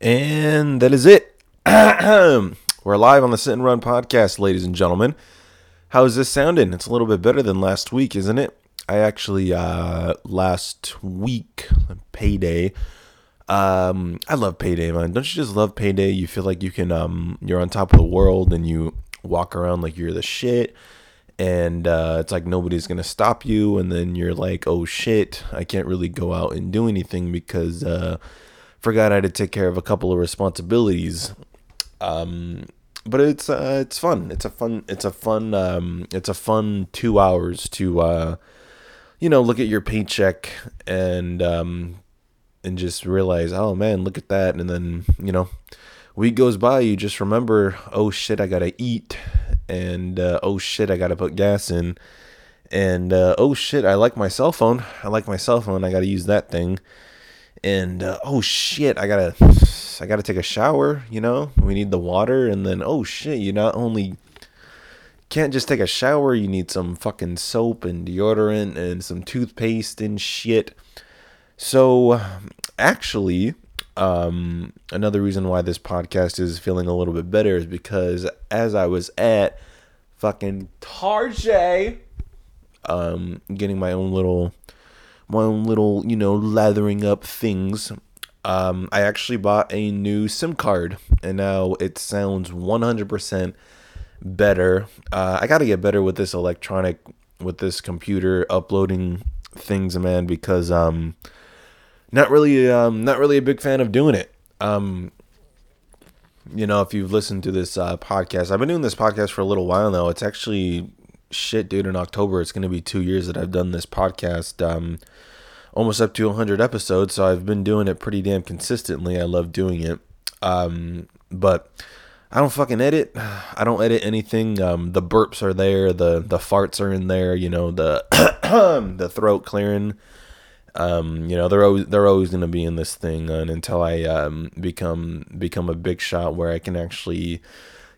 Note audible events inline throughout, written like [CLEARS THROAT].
And that is it. [CLEARS THROAT] We're live on the Sit and Run podcast, ladies and gentlemen. How's this sounding? It's a little bit better than last week, isn't it? I actually uh last week, payday. Um I love payday, man. Don't you just love payday? You feel like you can um you're on top of the world and you walk around like you're the shit and uh, it's like nobody's gonna stop you and then you're like oh shit i can't really go out and do anything because uh, forgot i had to take care of a couple of responsibilities. Um, but it's uh, it's fun. It's a fun it's a fun um, it's a fun two hours to uh, you know look at your paycheck and um, and just realize oh man look at that. And then you know week goes by you just remember oh shit i gotta eat. And uh, oh shit, I gotta put gas in, and uh, oh shit, I like my cell phone. I like my cell phone. I gotta use that thing, and uh, oh shit, I gotta, I gotta take a shower. You know, we need the water, and then oh shit, you not only can't just take a shower, you need some fucking soap and deodorant and some toothpaste and shit. So, actually, um, another reason why this podcast is feeling a little bit better is because as I was at fucking Tarjay, um, getting my own little, my own little, you know, lathering up things. Um, I actually bought a new SIM card, and now it sounds 100% better. Uh, I got to get better with this electronic, with this computer uploading things, man, because um, not really um not really a big fan of doing it. Um you know, if you've listened to this uh, podcast, I've been doing this podcast for a little while now. It's actually shit, dude. In October, it's gonna be two years that I've done this podcast. Um, almost up to 100 episodes, so I've been doing it pretty damn consistently. I love doing it. Um, but I don't fucking edit. [SIGHS] I don't edit anything. Um, the burps are there. The the farts are in there. You know the [COUGHS] the throat clearing um, you know they're always they're always going to be in this thing and until I um, become become a big shot where I can actually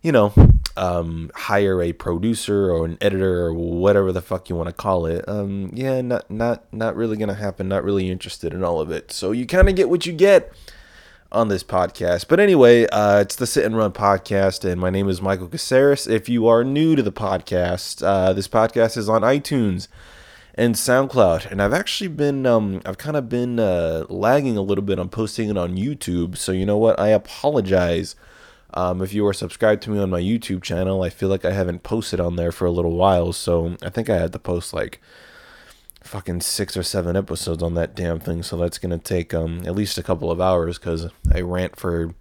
you know um, hire a producer or an editor or whatever the fuck you want to call it um, yeah not not not really to happen not really interested in all of it so you kind of get what you get on this podcast but anyway uh, it's the sit and run podcast and my name is michael caceres if you are new to the podcast uh, this podcast is on itunes and SoundCloud. And I've actually been, um, I've kind of been uh, lagging a little bit on posting it on YouTube. So you know what? I apologize. Um, if you are subscribed to me on my YouTube channel, I feel like I haven't posted on there for a little while. So I think I had to post like fucking six or seven episodes on that damn thing. So that's gonna take um at least a couple of hours because I rant for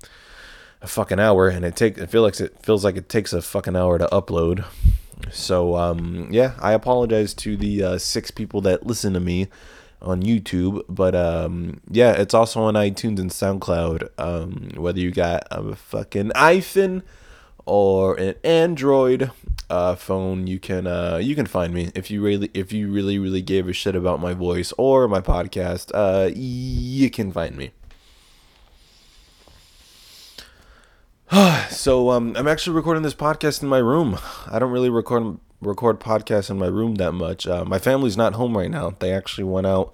a fucking hour and it take it feels like it feels like it takes a fucking hour to upload. So um, yeah, I apologize to the uh, six people that listen to me on YouTube, but um, yeah, it's also on iTunes and SoundCloud. Um, whether you got a fucking iPhone or an Android uh, phone, you can uh, you can find me if you really if you really really gave a shit about my voice or my podcast. Uh, you can find me. [SIGHS] so um, I'm actually recording this podcast in my room. I don't really record record podcasts in my room that much. Uh, my family's not home right now. They actually went out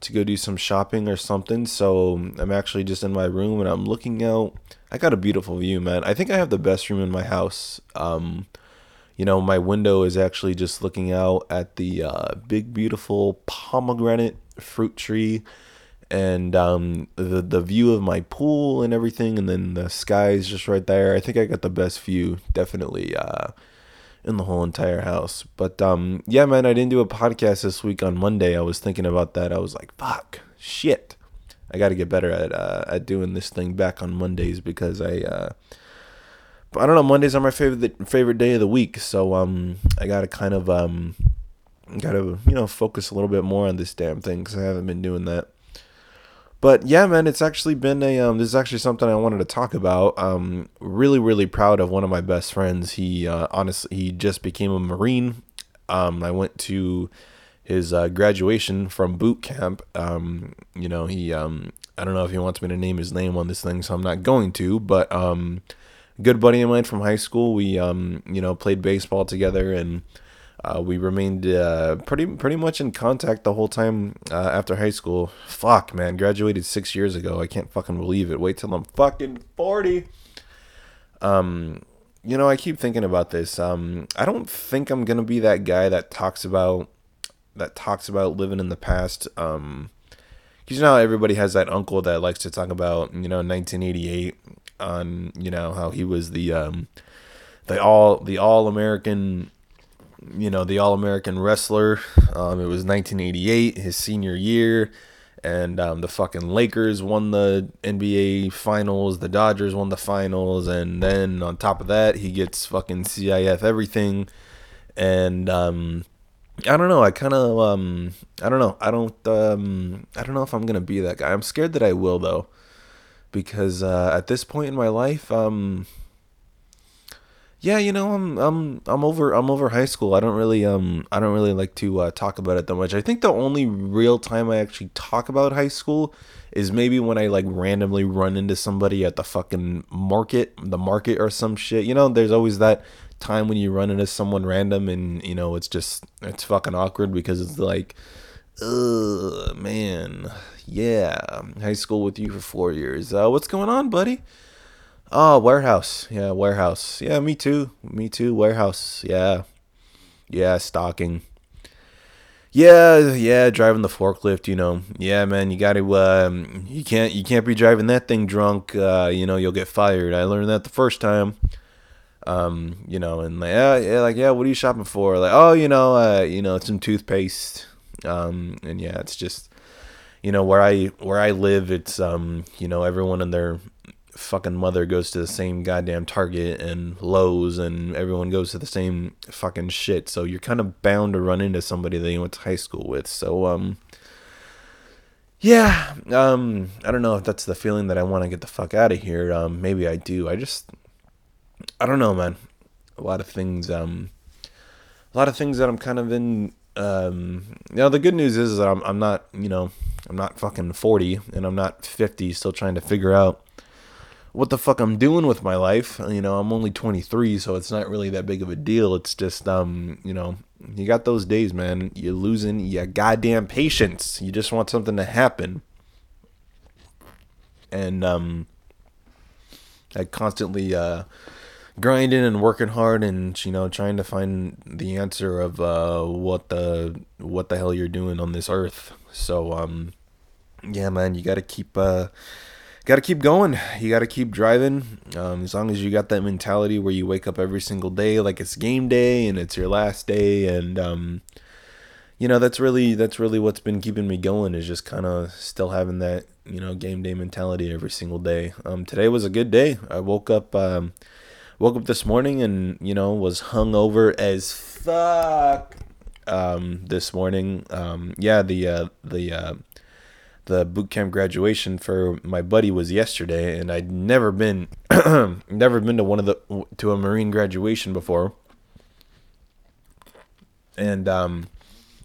to go do some shopping or something. So I'm actually just in my room and I'm looking out. I got a beautiful view, man. I think I have the best room in my house. Um, you know, my window is actually just looking out at the uh, big, beautiful pomegranate fruit tree and um, the the view of my pool and everything, and then the sky is just right there. I think I got the best view, definitely, uh, in the whole entire house. But um, yeah, man, I didn't do a podcast this week on Monday. I was thinking about that. I was like, fuck, shit. I got to get better at uh, at doing this thing back on Mondays because I. Uh, I don't know. Mondays are my favorite favorite day of the week, so um, I gotta kind of um, gotta you know focus a little bit more on this damn thing because I haven't been doing that. But yeah, man, it's actually been a um, this is actually something I wanted to talk about. Um, really, really proud of one of my best friends. He uh, honestly he just became a Marine. Um, I went to his uh, graduation from boot camp. Um, you know, he um, I don't know if he wants me to name his name on this thing, so I'm not going to. But um, good buddy of mine from high school. We um, you know played baseball together and Uh, we remained uh, pretty pretty much in contact the whole time uh, after high school. Fuck, man, graduated six years ago. I can't fucking believe it. Wait till I'm fucking forty. Um, you know, I keep thinking about this. Um, I don't think I'm gonna be that guy that talks about that talks about living in the past. Um, you know everybody has that uncle that likes to talk about you know 1988 on you know how he was the um the all the all American you know the all American wrestler. Um, it was 1988, his senior year and um, the fucking Lakers won the NBA finals, the Dodgers won the finals, and then on top of that, he gets fucking CIF everything, and um, I don't know. I kind of um, I don't know. I don't um, I don't know if I'm gonna be that guy. I'm scared that I will though, because uh, at this point in my life, um, yeah, you know, I'm I'm I'm over I'm over high school. I don't really um I don't really like to uh, talk about it that much. I think the only real time I actually talk about high school is maybe when I like randomly run into somebody at the fucking market, the market or some shit. You know, there's always that time when you run into someone random and you know it's just it's fucking awkward because it's like Ugh, man. Yeah. High school with you for four years. Uh, what's going on, buddy? Oh, warehouse. Yeah, warehouse. Yeah, me too. Me too. Warehouse. Yeah. Yeah, stocking. Yeah, yeah, driving the forklift, you know. Yeah, man, you got to um you can't you can't be driving that thing drunk, uh, you know, you'll get fired. I learned that the first time. Um, you know, and like yeah, yeah, like yeah, what are you shopping for? Like, oh, you know, uh, you know, some toothpaste. Um, and yeah, it's just you know, where I where I live, it's um, you know, everyone and their fucking mother goes to the same goddamn Target and Lowe's and everyone goes to the same fucking shit. So you're kind of bound to run into somebody that you went to high school with. So um yeah, um I don't know if that's the feeling that I want to get the fuck out of here. Um maybe I do. I just I don't know, man. A lot of things um a lot of things that I'm kind of in um you know the good news is that I'm I'm not, you know, I'm not fucking 40 and I'm not 50 still trying to figure out what the fuck I'm doing with my life. You know, I'm only 23, so it's not really that big of a deal. It's just, um, you know, you got those days, man. You're losing your goddamn patience. You just want something to happen. And, um, I constantly, uh, grinding and working hard and you know trying to find the answer of uh what the what the hell you're doing on this earth so um yeah man you got to keep uh got to keep going. You got to keep driving. Um, as long as you got that mentality where you wake up every single day like it's game day and it's your last day, and um, you know that's really that's really what's been keeping me going is just kind of still having that you know game day mentality every single day. Um, today was a good day. I woke up um, woke up this morning and you know was hungover as fuck. Um, this morning, um, yeah, the uh, the uh, the boot camp graduation for my buddy was yesterday, and I'd never been [CLEARS THROAT] never been to one of the to a Marine graduation before. And um,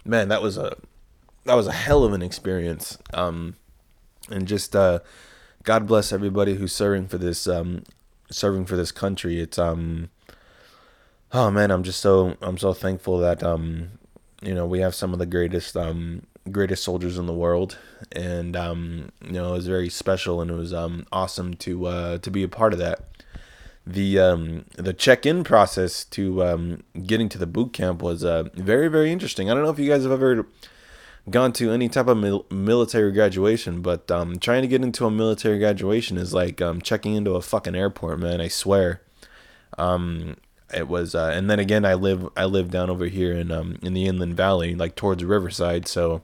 man, that was a that was a hell of an experience. Um, and just uh, God bless everybody who's serving for this um, serving for this country. It's um, oh man, I'm just so I'm so thankful that um, you know we have some of the greatest um greatest soldiers in the world, and um, you know it was very special and it was um, awesome to uh, to be a part of that. The um, the check in process to um, getting to the boot camp was uh, very very interesting. I don't know if you guys have ever gone to any type of mil- military graduation, but um, trying to get into a military graduation is like um, checking into a fucking airport, man. I swear. Um, it was uh, and then again i live i live down over here in um in the inland valley like towards riverside so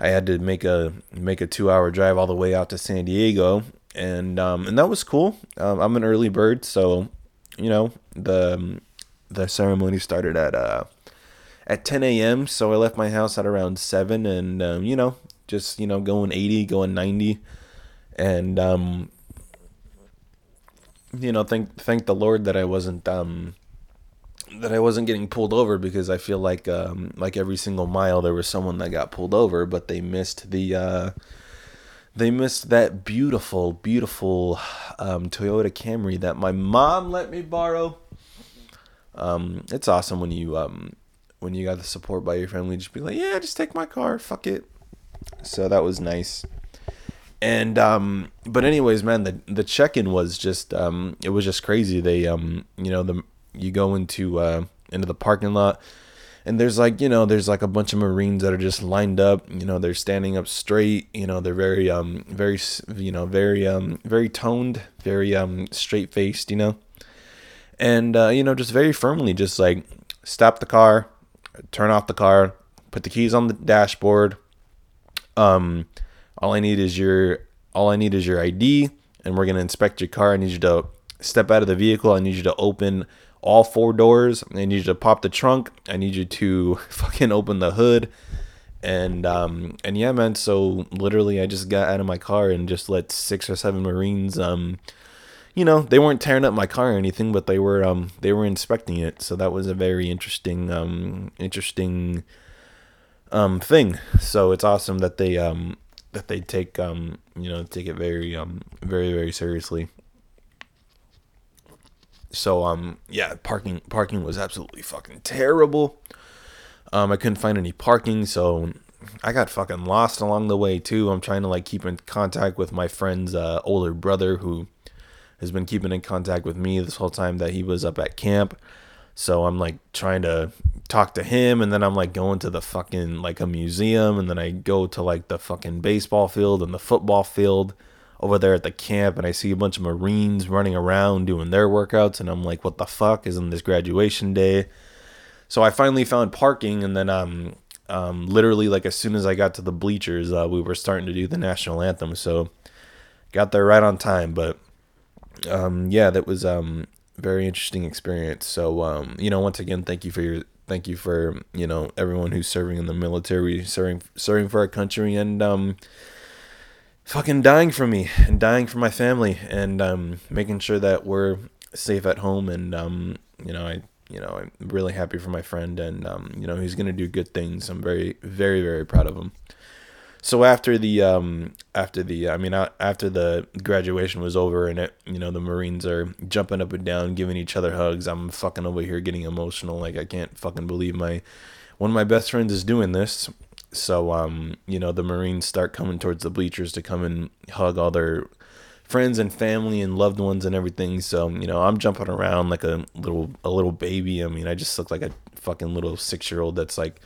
i had to make a make a two hour drive all the way out to san diego. And um and that was cool. Um, i'm an early bird so you know the um, the ceremony started at uh at 10 a.m so i left my house at around 7 and um, you know just you know going 80 going 90 and um you know, thank thank the Lord that I wasn't um that I wasn't getting pulled over because I feel like um like every single mile there was someone that got pulled over, but they missed the uh they missed that beautiful, beautiful um, Toyota Camry that my mom let me borrow. Um, it's awesome when you um, when you got the support by your family, just be like, yeah, just take my car, fuck it. So that was nice. And um, but anyways, man, the the check in was just um, it was just crazy. They um, you know, the you go into uh into the parking lot and there's like you know there's like a bunch of marines that are just lined up you know they're standing up straight you know they're very um very you know very um very toned very um straight faced you know? And uh, you know just very firmly just like stop the car turn off the car put the keys on the dashboard um all i need is your all i need is your id and we're going to inspect your car. I need you to step out of the vehicle. I need you to open all four doors. I need you to pop the trunk. I need you to [LAUGHS] fucking open the hood. And um and yeah, man. So literally, I just got out of my car and just let six or seven Marines um you know they weren't tearing up my car or anything but they were um they were inspecting it so that was a very interesting um interesting um thing so it's awesome that they um that they take um you know take it very um very very seriously so um yeah, parking parking was absolutely fucking terrible. Um I couldn't find any parking, so I got fucking lost along the way too. I'm trying to like keep in contact with my friend's uh, older brother who has been keeping in contact with me this whole time that he was up at camp. So I'm like trying to talk to him and then I'm like going to the fucking like a museum and then I go to like the fucking baseball field and the football field over there at the camp and I see a bunch of Marines running around doing their workouts and I'm like, what the fuck? Isn't this graduation day? So I finally found parking and then um um literally like as soon as I got to the bleachers, uh, we were starting to do the national anthem. So got there right on time, but um yeah, that was um very interesting experience. So um you know, once again, thank you for your thank you for, you know, everyone who's serving in the military, serving serving for our country and um fucking dying for me and dying for my family and um, making sure that we're safe at home and um, you know I you know I'm really happy for my friend and um, you know he's gonna do good things. I'm very very very proud of him. So after the um after the I mean after the graduation was over and it you know the Marines are jumping up and down giving each other hugs. I'm fucking over here getting emotional like I can't fucking believe my one of my best friends is doing this so, um, you know, the Marines start coming towards the bleachers to come and hug all their friends and family and loved ones and everything. So, you know, I'm jumping around like a little a little baby. I mean, I just look like a fucking little six year old that's like,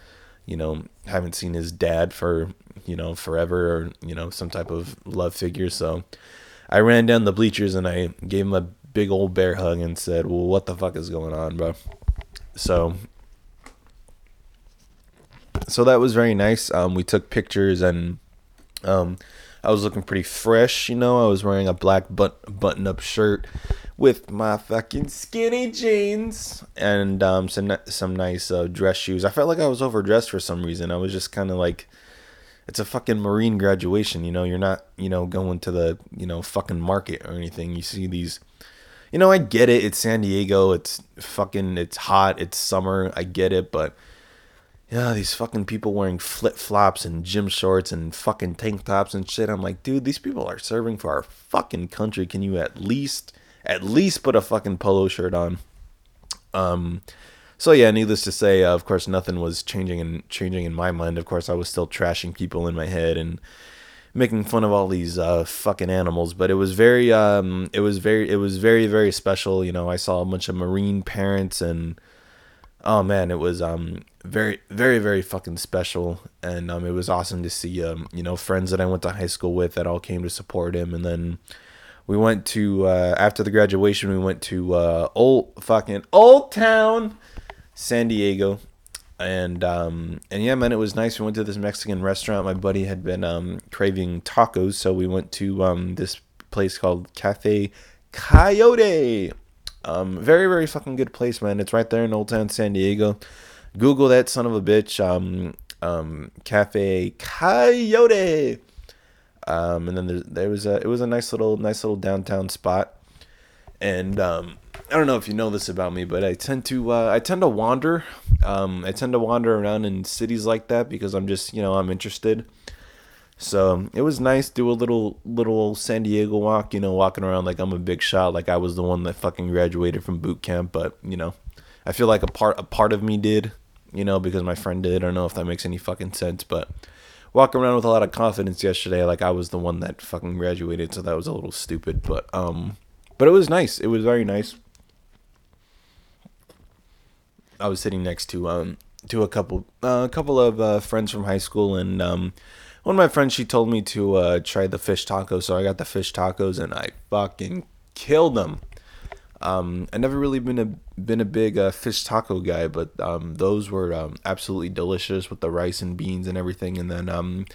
you know, haven't seen his dad for, you know, forever or, you know, some type of love figure. So I ran down the bleachers and I gave him a big old bear hug and said, Well, what the fuck is going on, bro? So so that was very nice. Um, we took pictures and um, I was looking pretty fresh. You know, I was wearing a black but- button up shirt with my fucking skinny jeans and um, some some nice uh, dress shoes. I felt like I was overdressed for some reason. I was just kind of like, it's a fucking marine graduation. You know, you're not you know going to the you know fucking market or anything. You see these. You know, I get it. It's San Diego. It's fucking. It's hot. It's summer. I get it, but yeah, these fucking people wearing flip flops and gym shorts and fucking tank tops and shit. I'm like, dude, these people are serving for our fucking country. Can you at least, at least put a fucking polo shirt on? Um, so yeah, needless to say, uh, of course, nothing was changing and changing in my mind. Of course, I was still trashing people in my head and making fun of all these uh, fucking animals. But it was very, um, it was very, it was very, very special. You know, I saw a bunch of Marine parents and oh man, it was um very very very fucking special, and um it was awesome to see um you know friends that I went to high school with that all came to support him, and then we went to uh, after the graduation we went to uh, old fucking Old Town, San Diego. And um and yeah man it was nice. We went to this Mexican restaurant. My buddy had been um craving tacos. So we went to um this place called Cafe Coyote um, very, very fucking good place, man. It's right there in Old Town San Diego. Google that son of a bitch. Um, um, Cafe Coyote. Um, and then there, there was a, it was a nice little, nice little downtown spot. And um, I don't know if you know this about me, but I tend to, uh, I tend to wander. Um, I tend to wander around in cities like that because I'm just, you know, I'm interested. So it was nice do a little little San Diego walk, you know, walking around like I'm a big shot, like I was the one that fucking graduated from boot camp. But you know, I feel like a part a part of me did, you know, because my friend did. I don't know if that makes any fucking sense, but walking around with a lot of confidence yesterday, like I was the one that fucking graduated, so that was a little stupid, but um, but it was nice. It was very nice. I was sitting next to um to a couple uh, a couple of uh, friends from high school, and um, one of my friends she told me to uh, try the fish tacos, so I got the fish tacos, and I fucking killed them. Um, I never really been a been a big uh, fish taco guy, but um, those were um, absolutely delicious with the rice and beans and everything. And then, um,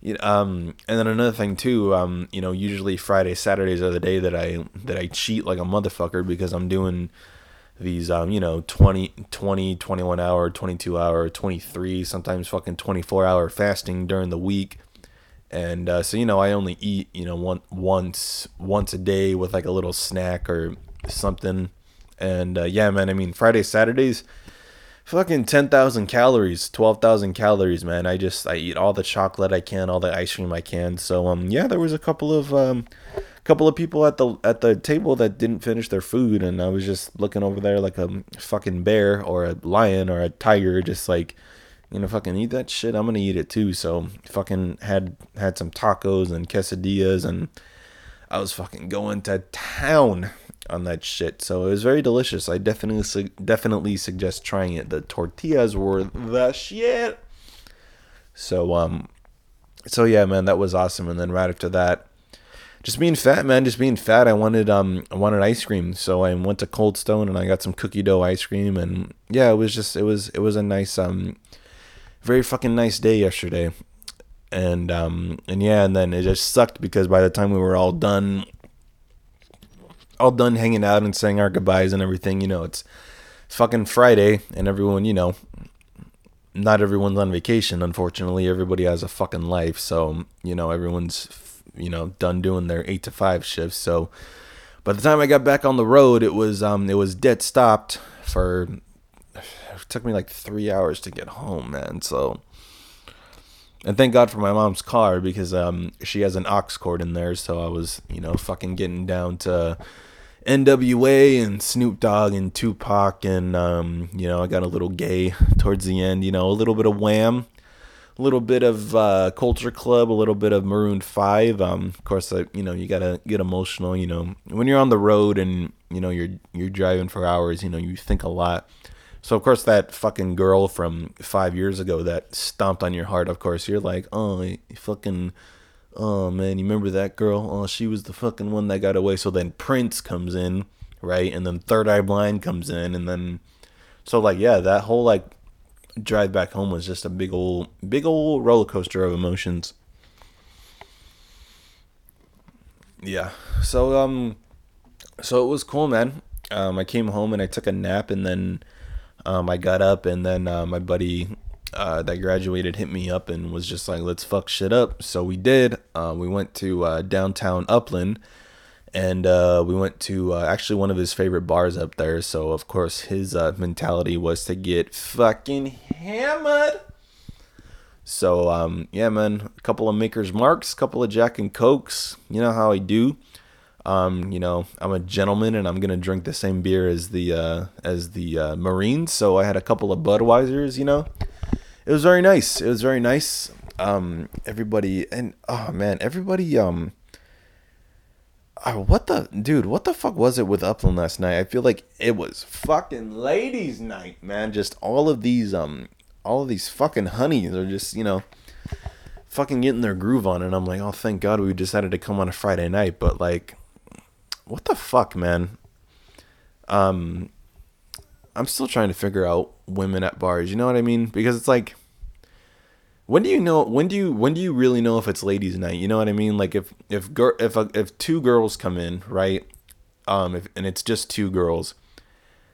you um, and then another thing too, um, you know, usually Friday, Saturdays are the day that I that I cheat like a motherfucker because I'm doing these, um, you know, 20, 20, 21 hour, 22 hour, 23, sometimes fucking 24 hour fasting during the week. And uh, so you know, I only eat you know one once once a day with like a little snack or something. And uh, yeah, man, I mean, Friday, Saturdays, fucking 10,000 calories, 12,000 calories, man. I just, I eat all the chocolate I can, all the ice cream I can. So, um, yeah, there was a couple of, um, couple of people at the at the table that didn't finish their food and I was just looking over there like a fucking bear or a lion or a tiger just like you know fucking eat that shit I'm to eat it too so fucking had had some tacos and quesadillas and I was fucking going to town on that shit. So it was very delicious. I definitely definitely suggest trying it. The tortillas were the shit. So um so yeah, man, that was awesome. And then right after that, just being fat, man, just being fat. I wanted um I wanted ice cream. So I went to Cold Stone and I got some cookie dough ice cream and yeah, it was just it was it was a nice um very fucking nice day yesterday. And um and yeah, and then it just sucked because by the time we were all done all done hanging out and saying our goodbyes and everything, you know, it's fucking Friday and everyone, you know, not everyone's on vacation, unfortunately. Everybody has a fucking life. So, you know, everyone's, you know, done doing their eight to five shifts. So by the time I got back on the road, it was, um, it was dead stopped for, it took me like three hours to get home, man. So, and thank God for my mom's car because, um, she has an aux cord in there. So I was, you know, fucking getting down to, NWA and Snoop Dogg and Tupac and um, you know I got a little gay towards the end. You know a little bit of Wham, little bit of uh, Culture Club, a little bit of Maroon Five. Um, of course, you know you gotta get emotional. You know when you're on the road and you know you're you're driving for hours. You know you think a lot. So of course that fucking girl from five years ago that stomped on your heart. Of course you're like, oh, fucking oh man, you remember that girl? Oh, she was the fucking one that got away. So then Prince comes in, right? And then Third Eye Blind comes in, and then so like yeah, that whole like drive back home was just a big old big old roller coaster of emotions. Yeah. So um so it was cool, man. Um I came home and I took a nap and then um I got up and then uh, my buddy uh, that graduated hit me up and was just like, let's fuck shit up. So we did. Uh, we went to uh, downtown Upland and uh, we went to uh, actually one of his favorite bars up there. So, of course, his uh, mentality was to get fucking hammered. So, um, yeah, man, a couple of Maker's Marks, a couple of Jack and Cokes. You know how I do. Um, you know, I'm a gentleman and I'm gonna drink the same beer as the as the Marines. So I had a couple of Budweisers, you know it was very nice. It was very nice. Um, everybody and oh man, everybody. Um, oh, what the dude? What the fuck was it with Upland last night? I feel like it was fucking ladies' night, man. Just all of these um, all of these fucking honeys are just you know, fucking getting their groove on, and I'm like, oh, thank God we decided to come on a Friday night. But like, what the fuck, man? Um, I'm still trying to figure out women at bars. You know what I mean? Because it's like when do you know when do you when do you really know if it's ladies night? You know what I mean? Like if if girl if a, if two girls come in, right? Um if, and it's just two girls,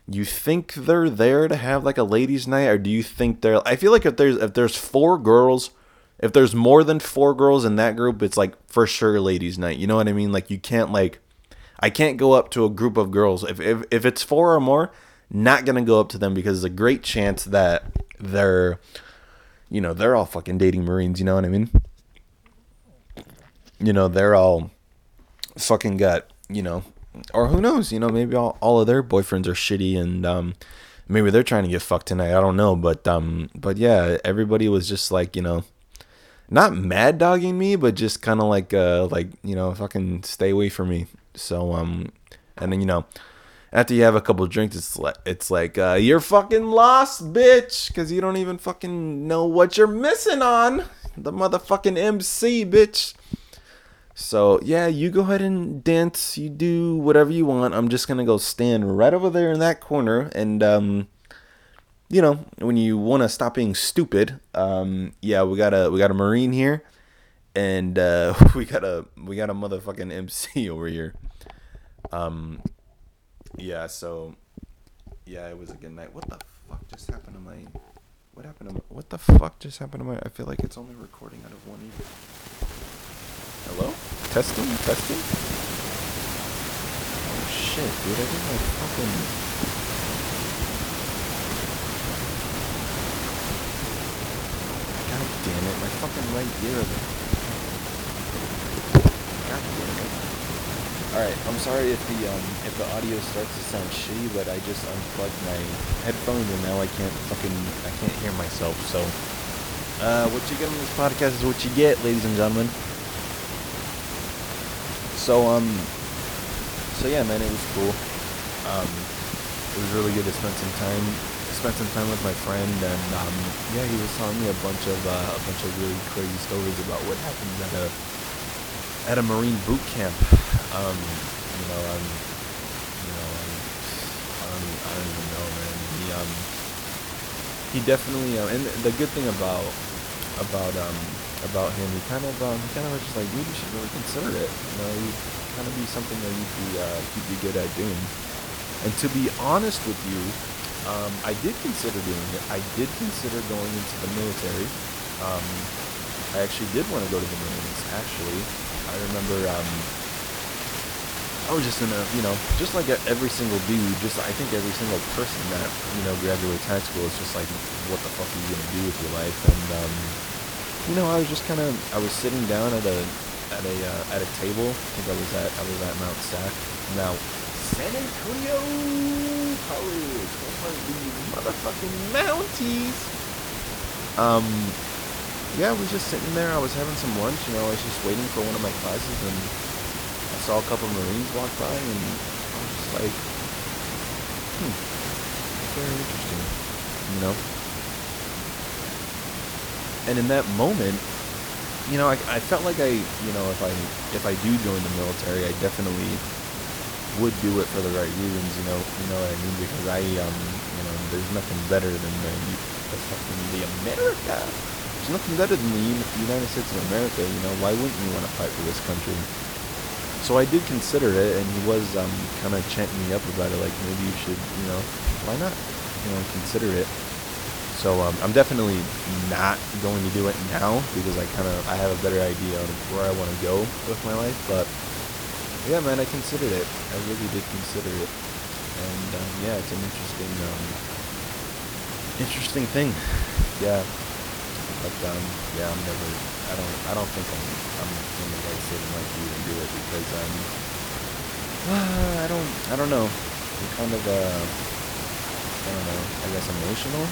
you think they're there to have like a ladies night or do you think they're I feel like if there's if there's four girls, if there's more than four girls in that group, it's like for sure ladies night. You know what I mean? Like you can't like I can't go up to a group of girls if if if it's four or more, not gonna go up to them because there's a great chance that they're, you know, they're all fucking dating Marines. You know what I mean? You know, they're all fucking got, you know, or who knows? You know, maybe all all of their boyfriends are shitty and um, maybe they're trying to get fucked tonight. I don't know, but um, but yeah, everybody was just like you know, not mad dogging me, but just kind of like uh, like you know, fucking stay away from me. So um, and then you know, after you have a couple drinks, it's like it's like uh, you're fucking lost, bitch, because you don't even fucking know what you're missing on the motherfucking MC, bitch. So yeah, you go ahead and dance. You do whatever you want. I'm just gonna go stand right over there in that corner, and um, you know, when you want to stop being stupid, um, yeah, we got a we got a marine here, and uh, [LAUGHS] we got a we got a motherfucking MC [LAUGHS] over here. Um, yeah, so yeah, it was a good night. What the fuck just happened to my? What happened to my? What the fuck just happened to my? I feel like it's only recording out of one ear. Hello? Testing? Testing? Oh shit, dude! I did my fucking. God damn it! My fucking right ear. God damn it. Alright, I'm sorry if the um if the audio starts to sound shitty, but I just unplugged my headphones and now I can't fucking I can't hear myself. So uh what you get on this podcast is what you get, ladies and gentlemen. So um so yeah man, it was cool. Um it was really good to spend some time spend some time with my friend and um yeah he was telling me a bunch of uh, a bunch of really crazy stories about what happens at a at a marine boot camp. Um, you know, um, you know, um, I don't, I don't even know, man. He um, he definitely, uh, and the good thing about about um about him, he kind of um, he kind of was just like, dude, you should really consider it. You know, you kind of be something that you'd be uh, you'd be good at doing. And to be honest with you, um, I did consider doing it. I did consider going into the military. Um, I actually did want to go to the Marines. Actually, I remember um, I was just in a, you know, just like every single dude, just I think every single person that you know graduates high school is just like, what the fuck are you gonna do with your life? And um, you know, I was just kind of, I was sitting down at a at a uh, at a table. I think I was at I was at Mount Sac. Mount San Antonio College, home of the motherfucking Mounties. Um, yeah, I was just sitting there. I was having some lunch. You know, I was just waiting for one of my classes, and I saw a couple of Marines walk by, and I was just like, hmm, very interesting. You know. And in that moment, you know, I, I felt like I, you know, if I if I do join the military, I definitely would do it for the right reasons. You know, you know what I mean? Because I, um, you know, there's nothing better than the, the fucking the America. There's nothing better than the United States of America. You know, why wouldn't you want to fight for this country? So I did consider it, and he was um, kind of chanting me up about it, like maybe you should, you know, why not, you know, consider it. So um, I'm definitely not going to do it now because I kind of I have a better idea on where I want to go with my life. But yeah, man, I considered it. I really did consider it, and um, yeah, it's an interesting, um, interesting thing. Yeah, but um, yeah, I'm never. I don't. I don't think I'm. I'm in the right of mind to even do it because um. [SIGHS] I don't. I don't know. I'm kind of uh. I don't know. I guess emotional.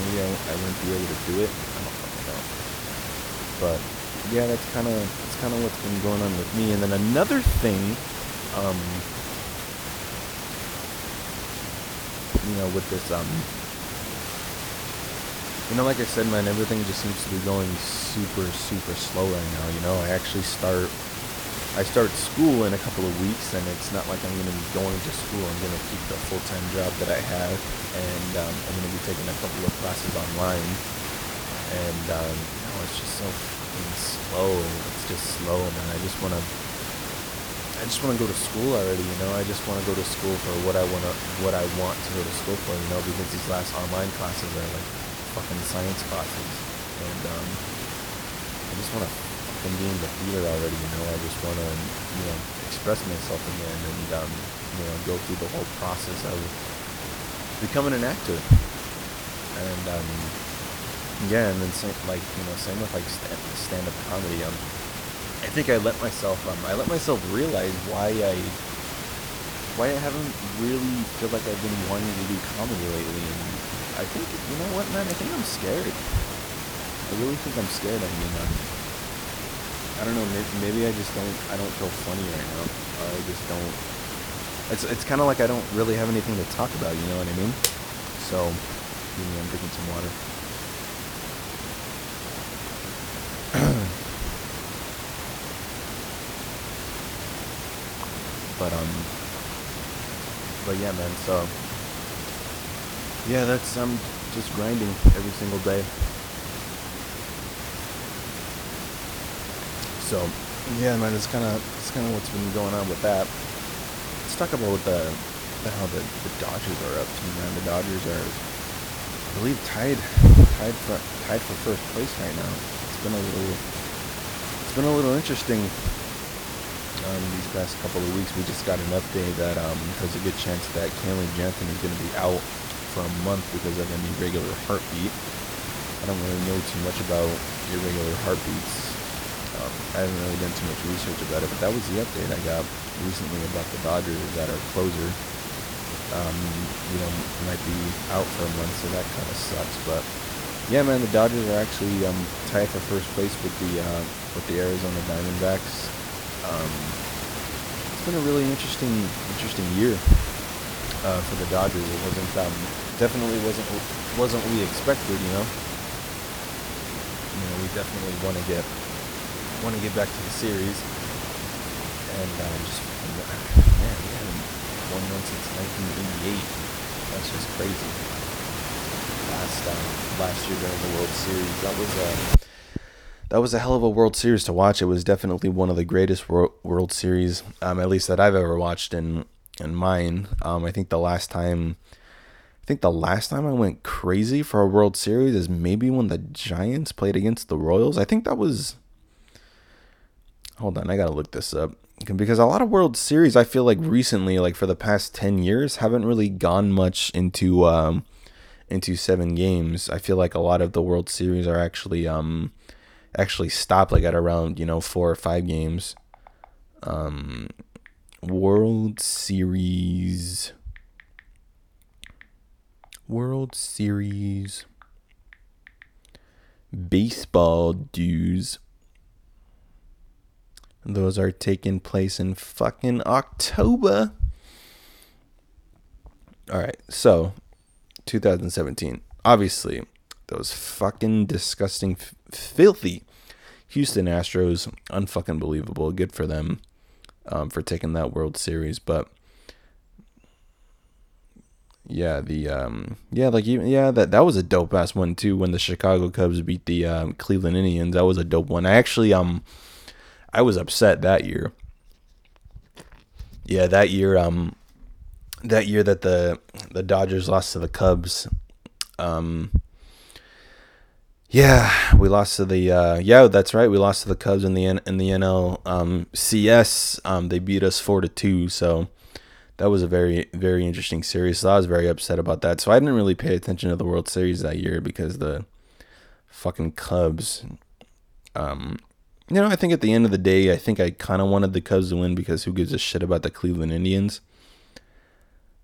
Maybe I, I wouldn't be able to do it. I don't fucking know. But yeah, that's kind of that's kind of what's been going on with me. And then another thing, um, you know, with this um you know, like I said, man, everything just seems to be going super, super slow right now. You know, I actually start, I start school in a couple of weeks, and it's not like I'm going to be going to school. I'm going to keep the full time job that I have, and um, I'm going to be taking a couple of classes online. And um, you know, it's just so fucking slow. It's just slow, man. I just want to. I just want to go to school already, you know. I just want to go to school for what I want to, what I want to go to school for, you know. Because these last online classes are like fucking science classes, and um, I just want to fucking be in the theater already. You know, I just want to, you know, express myself again, and um, you know, go through the whole process of becoming an actor. And um, yeah, and then same, like you know, same with like stand up comedy. Um, I think I let myself um, I let myself realize why I why I haven't really feel like I've been wanting to do comedy lately. And I think you know what, man? I think I'm scared. I really think I'm scared. I mean, um, I don't know. Maybe, maybe I just don't. I don't feel funny right now. I just don't. It's it's kind of like I don't really have anything to talk about. You know what I mean? So, you know, I'm drinking some water. [CLEARS THROAT] but um, but yeah, man. So yeah, that's I'm just grinding every single day. So yeah, man, it's kind of it's kind of what's been going on with that. Let's talk about the, the how the, the Dodgers are up to, man. The Dodgers are, I believe, tied tied for tied for first place right now. It's been a little it's been a little interesting um, these past couple of weeks. We just got an update that um, there's a good chance that Kenley Jansen is going to be out for a month because of an irregular heartbeat. I don't really know too much about irregular heartbeats um, I haven't really done too much research about it, but that was the update I got recently about the Dodgers that our closer, um, you know, might be out for a month, so that kind of sucks. But yeah, man, the Dodgers are actually um, tied for first place with the uh, with the Arizona Diamondbacks. Um, it's been a really interesting interesting year uh, for the Dodgers. It wasn't um, definitely wasn't wasn't what we expected, you know. You know, we definitely want to get want to get back to the series. And um, just, man, we haven't won one since 1988. That's just crazy. Last um, last year during the World Series, that was a that was a hell of a World Series to watch. It was definitely one of the greatest World Series, um, at least that I've ever watched in in mine. Um, I think the last time. I think the last time I went crazy for a World Series is maybe when the Giants played against the Royals. I think that was hold on, I gotta look this up because a lot of World Series I feel like recently, like for the past ten years, haven't really gone much into um, into seven games. I feel like a lot of the World Series are actually um actually stopped like at around you know four or five games. Um, World Series. World Series baseball dues those are taking place in fucking October. All right, so 2017. Obviously, those fucking disgusting, f- filthy Houston Astros, unfucking believable. Good for them um, for taking that World Series, but yeah, the um, yeah, like even yeah, that that was a dope ass one too. When the Chicago Cubs beat the um, Cleveland Indians, that was a dope one. I actually um I was upset that year. Yeah, that year, um, that year that the the Dodgers lost to the Cubs, um, yeah, we lost to the uh, yeah, that's right. We lost to the Cubs in the in the NL um, CS. Um, they beat us four to two. So that was a very very interesting series. So I was very upset about that. So I didn't really pay attention to the World Series that year because the fucking Cubs um, you know, I think at the end of the day, I think I kind of wanted the Cubs to win because who gives a shit about the Cleveland Indians?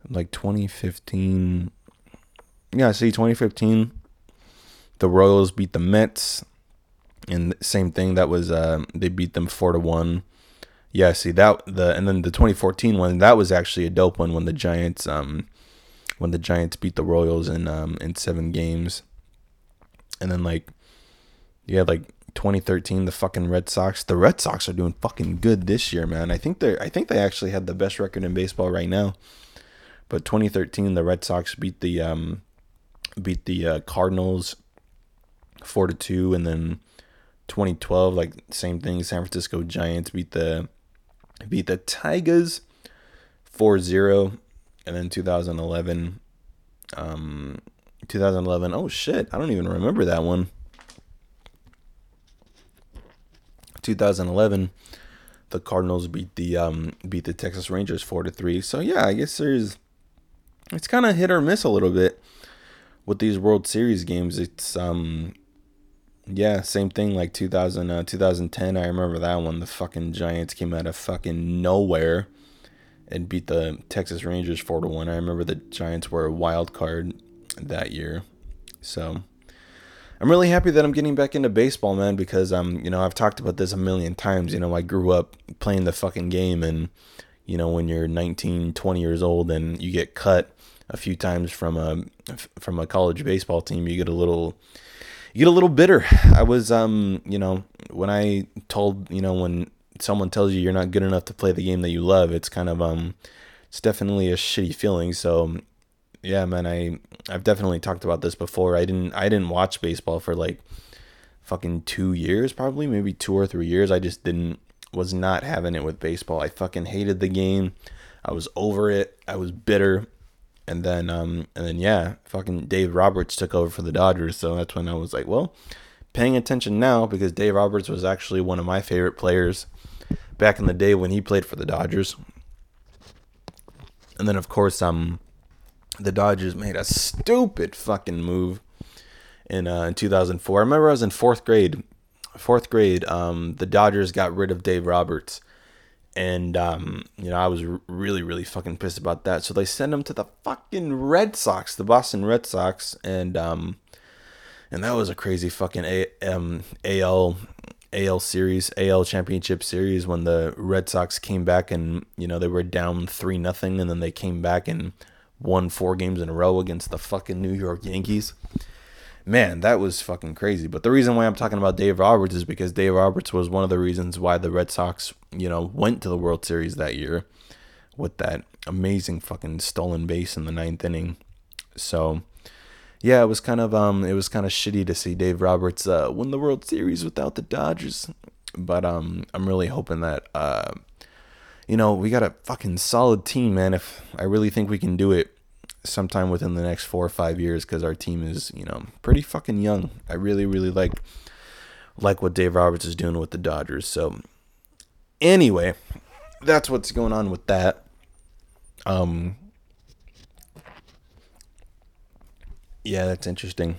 Like 2015. Yeah, see, 2015, the Royals beat the Mets. And same thing, that was, uh, they beat them 4 to 1. Yeah, see, that, the, and then the 2014 one, that was actually a dope one when the Giants, um, when the Giants beat the Royals in, um, in seven games. And then, like, yeah, like 2013 the fucking Red Sox. The Red Sox are doing fucking good this year, man. I think they I think they actually had the best record in baseball right now. But 2013 the Red Sox beat the um beat the uh, Cardinals 4 to 2 and then 2012 like same thing San Francisco Giants beat the beat the Tigers 4-0 and then 2011 um 2011 oh shit I don't even remember that one 2011, the Cardinals beat the um, beat the Texas Rangers four to three. So yeah, I guess there's it's kind of hit or miss a little bit with these World Series games. It's um yeah, same thing like 2000 uh, 2010. I remember that one. The fucking Giants came out of fucking nowhere and beat the Texas Rangers four to one. I remember the Giants were a wild card that year, so I'm really happy that I'm getting back into baseball, man. Because um, you know, I've talked about this a million times. You know, I grew up playing the fucking game, and you know, when you're 19, 20 years old, and you get cut a few times from a from a college baseball team, you get a little you get a little bitter. [SIGHS] I was um, you know, when I told, you know, when someone tells you you're not good enough to play the game that you love, it's kind of um it's definitely a shitty feeling. So yeah, man, I I've definitely talked about this before. I didn't I didn't watch baseball for like fucking 2 years probably, maybe 2 or 3 years. I just didn't was not having it with baseball. I fucking hated the game. I was over it. I was bitter. And then um and then yeah, fucking Dave Roberts took over for the Dodgers, so that's when I was like, well, paying attention now because Dave Roberts was actually one of my favorite players back in the day when he played for the Dodgers. And then of course um the Dodgers made a stupid fucking move in uh, in 2004. I remember I was in 4th grade. 4th grade um the Dodgers got rid of Dave Roberts. And um, you know, I was really, really fucking pissed about that. So they sent him to the fucking Red Sox, the Boston Red Sox, and um, and that was a crazy fucking A- um, AL AL series, AL championship series when the Red Sox came back and you know they were down three nothing, and then they came back and won four games in a row against the fucking New York Yankees. Man, that was fucking crazy. But the reason why I'm talking about Dave Roberts is because Dave Roberts was one of the reasons why the Red Sox, you know, went to the World Series that year with that amazing fucking stolen base in the ninth inning. So yeah, it was kind of um it was kind of shitty to see Dave Roberts uh, win the World Series without the Dodgers. But um I'm really hoping that uh you know, we got a fucking solid team, man. If I really think we can do it sometime within the next 4 or 5 years cuz our team is, you know, pretty fucking young. I really really like like what Dave Roberts is doing with the Dodgers. So anyway, that's what's going on with that. Um Yeah, that's interesting.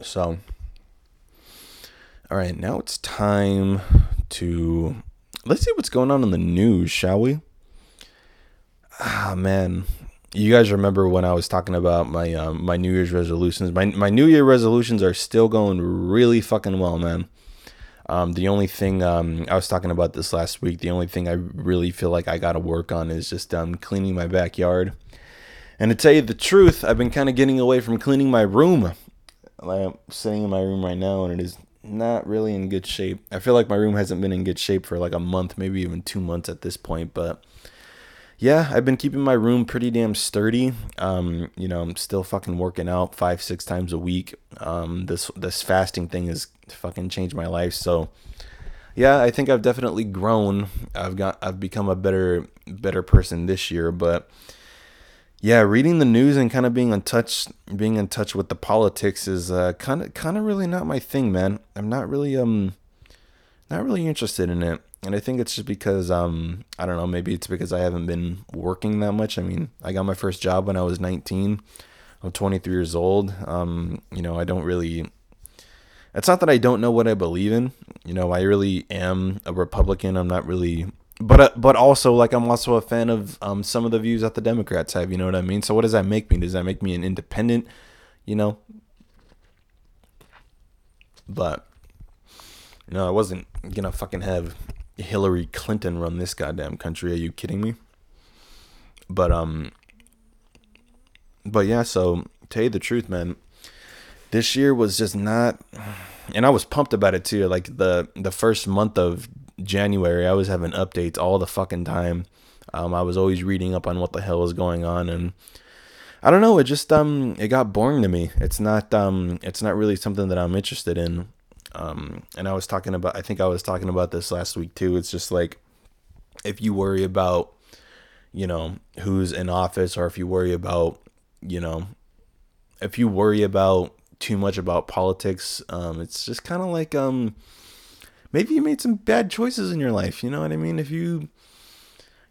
So, all right, now it's time to let's see what's going on in the news, shall we? Ah, man, you guys remember when I was talking about my um, my New Year's resolutions? My my New Year resolutions are still going really fucking well, man. Um, the only thing um, I was talking about this last week, the only thing I really feel like I got to work on is just um, cleaning my backyard. And to tell you the truth, I've been kind of getting away from cleaning my room. I'm sitting in my room right now, and it is not really in good shape. I feel like my room hasn't been in good shape for like a month, maybe even two months at this point. But yeah, I've been keeping my room pretty damn sturdy. Um, you know, I'm still fucking working out five, six times a week. Um, this this fasting thing has fucking changed my life. So yeah, I think I've definitely grown. I've got I've become a better better person this year, but yeah, reading the news and kind of being in touch, being in touch with the politics is kind of kind of really not my thing, man. I'm not really um, not really interested in it, and I think it's just because um, I don't know, maybe it's because I haven't been working that much. I mean, I got my first job when I was 19. I'm 23 years old. Um, you know, I don't really. It's not that I don't know what I believe in. You know, I really am a Republican. I'm not really but uh, but also like I'm also a fan of um, some of the views that the Democrats have. You know what I mean? So what does that make me? Does that make me an independent? You know. But you know, I wasn't gonna fucking have Hillary Clinton run this goddamn country. Are you kidding me? But um. But yeah, so tell you the truth, man, this year was just not, and I was pumped about it too. Like the the first month of January, I was having updates all the fucking time. Um, I was always reading up on what the hell was going on, and I don't know. It just um, it got boring to me. It's not um, it's not really something that I'm interested in. Um, and I was talking about, I think I was talking about this last week too. It's just like if you worry about, you know, who's in office, or if you worry about, you know, if you worry about too much about politics, um, it's just kind of like um maybe you made some bad choices in your life. You know what I mean? If you,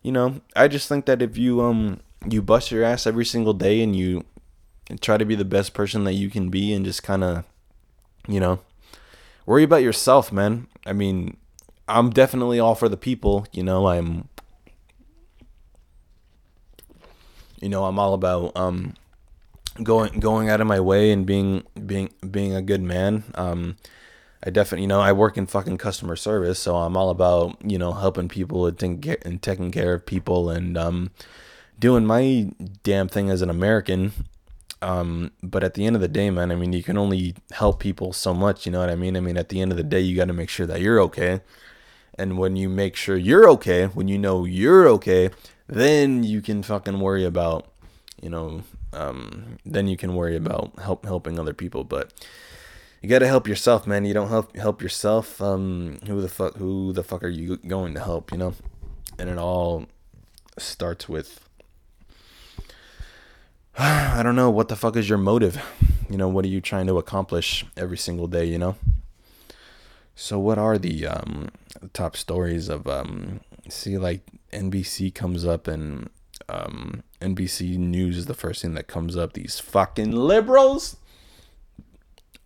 you know, I just think that if you um you bust your ass every single day and you try to be the best person that you can be and just kind of, you know, worry about yourself, man. I mean, I'm definitely all for the people. You know, I'm. You know, I'm all about um, going going out of my way and being being being a good man. Um, I definitely, you know, I work in fucking customer service, so I'm all about you know helping people and, think, and taking care of people and um, doing my damn thing as an American. Um, but at the end of the day, man, I mean, you can only help people so much. You know what I mean? I mean, at the end of the day, you got to make sure that you're okay. And when you make sure you're okay, when you know you're okay, then you can fucking worry about, you know, um, then you can worry about help helping other people. But you gotta help yourself, man. You don't help help yourself. Um, who the fuck who the fuck are you going to help? You know, and it all starts with [SIGHS] I don't know what the fuck is your motive. You know, what are you trying to accomplish every single day? You know. So what are the um, top stories of um, see like NBC comes up and um, NBC News is the first thing that comes up. These fucking liberals.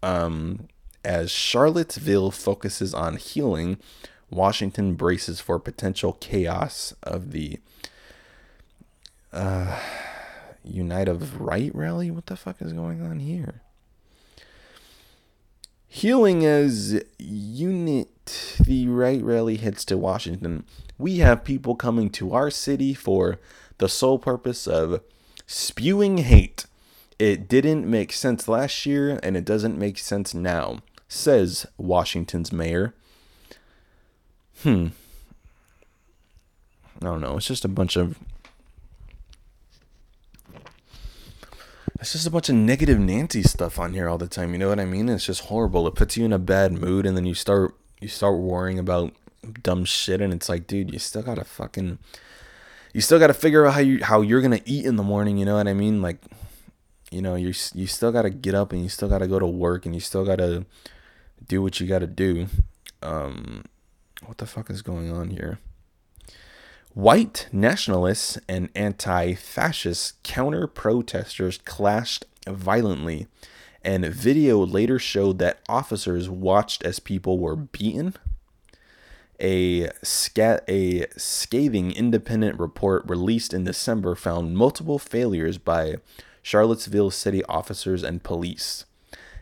Um, as Charlottesville focuses on healing, Washington braces for potential chaos of the uh, Unite of Right rally. What the fuck is going on here? Healing as Unite the Right rally heads to Washington. We have people coming to our city for the sole purpose of spewing hate. It didn't make sense last year and it doesn't make sense now, says Washington's mayor. Hmm. I don't know. It's just a bunch of. It's just a bunch of negative Nancy stuff on here all the time. You know what I mean? It's just horrible. It puts you in a bad mood, and then you start you start worrying about dumb shit, and it's like, dude, you still gotta fucking you still got to figure out how you how you're gonna eat in the morning. You know what I mean? Like, you know, you you still got to get up and you still got to go to work and you still got to do what you got to do. Um, what the fuck is going on here? White nationalists and anti-fascist counter-protesters clashed violently, and video later showed that officers watched as people were beaten, a, scat, a scathing independent report released in December found multiple failures by Charlottesville city officers and police.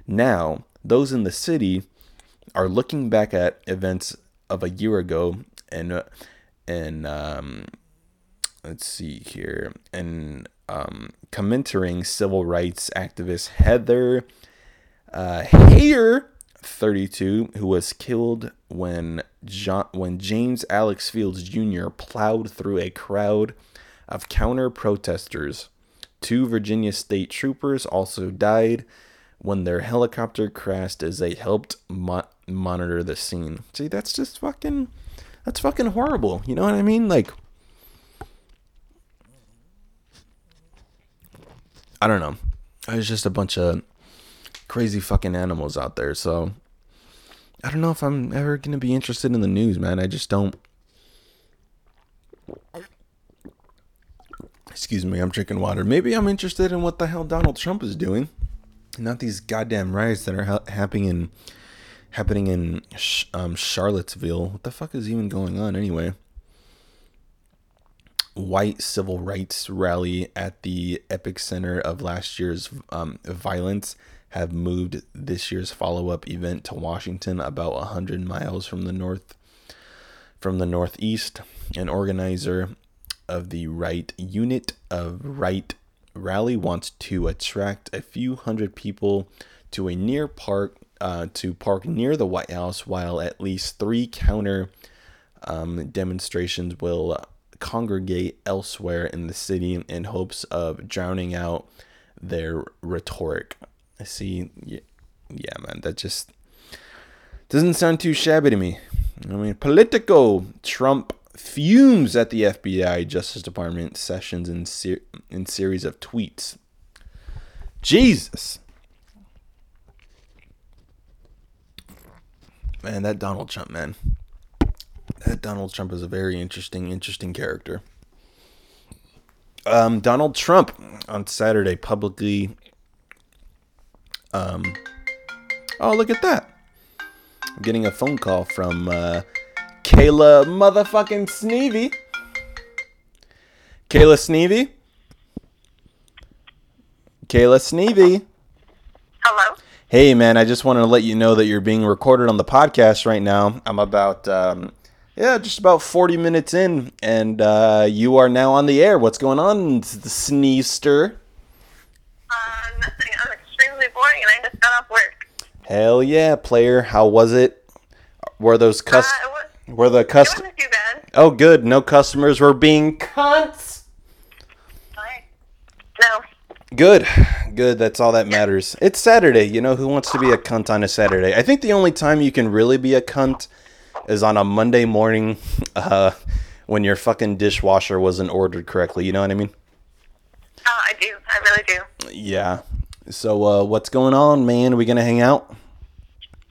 Now, those in the city are looking back at events of a year ago and uh, and um, let's see here and um, commentating civil rights activist Heather uh, Heyer 32, who was killed when John, when James Alex Fields Jr. plowed through a crowd of counter protesters. Two Virginia state troopers also died when their helicopter crashed as they helped mo- monitor the scene. See, that's just fucking that's fucking horrible. You know what I mean? Like I don't know. It's just a bunch of crazy fucking animals out there. So I don't know if I'm ever gonna be interested in the news, man. I just don't. Excuse me, I'm drinking water. Maybe I'm interested in what the hell Donald Trump is doing, not these goddamn riots that are ha- happening in happening in um, Charlottesville. What the fuck is even going on anyway? White civil rights rally at the epicenter of last year's um, violence have moved this year's follow-up event to Washington about 100 miles from the north from the northeast. An organizer of the right unit of right rally wants to attract a few hundred people to a near park uh, to park near the White House, while at least three counter um, demonstrations will congregate elsewhere in the city in hopes of drowning out their rhetoric. I see. Yeah, yeah, man, that just doesn't sound too shabby to me. I mean, Politico Trump fumes at the FBI Justice Department sessions in ser- in series of tweets. Jesus. Man, that Donald Trump, man. That Donald Trump is a very interesting, interesting character. Um, Donald Trump on Saturday publicly um, oh, look at that. I'm getting a phone call from uh, Kayla motherfucking Sneevy. Kayla Sneevy, Kayla Sneevy. Hello. Hey, man, I just wanted to let you know that you're being recorded on the podcast right now. I'm about, um, yeah, just about 40 minutes in, and uh, you are now on the air. What's going on, the Sneester? Uh, nothing. I'm extremely boring, and I just got off work. Hell yeah, player. How was it? Were those Uh, cus- was, were the it cust- wasn't too bad. Oh, good. No customers were being cunts. Good, good. That's all that matters. It's Saturday. You know who wants to be a cunt on a Saturday? I think the only time you can really be a cunt is on a Monday morning, [LAUGHS] uh, when your fucking dishwasher wasn't ordered correctly. You know what I mean? Oh, I do. I really do. Yeah. So, uh, what's going on, man? Are we gonna hang out?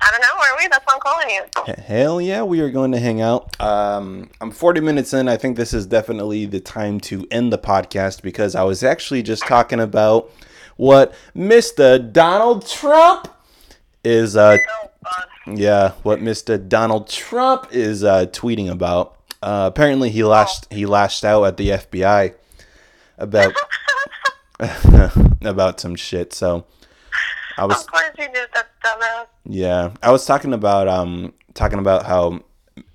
I don't know. Are we? That's why I'm calling you. Hell yeah, we are going to hang out. Um, I'm 40 minutes in. I think this is definitely the time to end the podcast because I was actually just talking about what Mr. Donald Trump is. Uh, Oh, yeah, what Mr. Donald Trump is uh, tweeting about. Uh, apparently, he lashed he lashed out at the FBI about [LAUGHS] [LAUGHS] about some shit. So I was of course you did. That dumbass. yeah, I was talking about um talking about how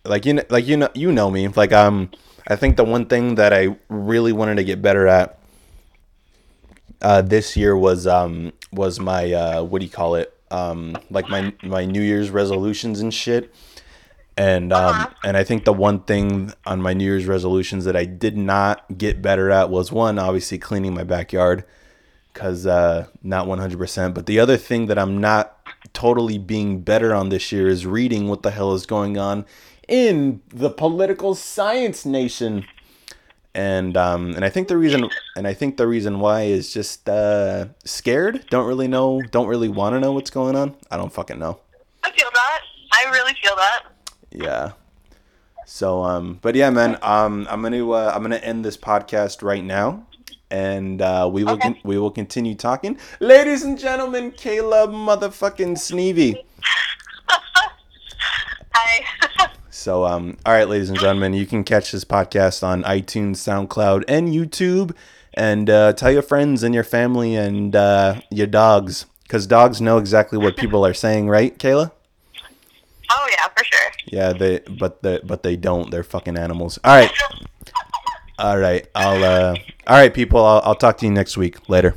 like you know, like you know you know me like um I think the one thing that I really wanted to get better at uh this year was um was my uh what do you call it um like my my New Year's resolutions and shit. And um, and I think the one thing on my New Year's resolutions that I did not get better at was one, obviously cleaning my backyard, because uh, not 100%. But the other thing that I'm not totally being better on this year is reading what the hell is going on in the political science nation. And um, and I think the reason and I think the reason why is just uh, scared. Don't really know. Don't really want to know what's going on. I don't fucking know. I feel that. I really feel that. Yeah. So um but yeah man, um I'm to uh, I'm going to end this podcast right now and uh we will con- we will continue talking. Ladies and gentlemen, Caleb motherfucking Sneevy. [LAUGHS] Hi. [LAUGHS] So um all right ladies and gentlemen, you can catch this podcast on iTunes, SoundCloud, and YouTube and uh tell your friends and your family and uh your dogs cuz dogs know exactly what people are saying, right, Kayla? oh yeah, for sure. Yeah, they but they but they don't. They're fucking animals. All right. [LAUGHS] All right. I'll uh all right people, I'll I'll talk to you next week. Later.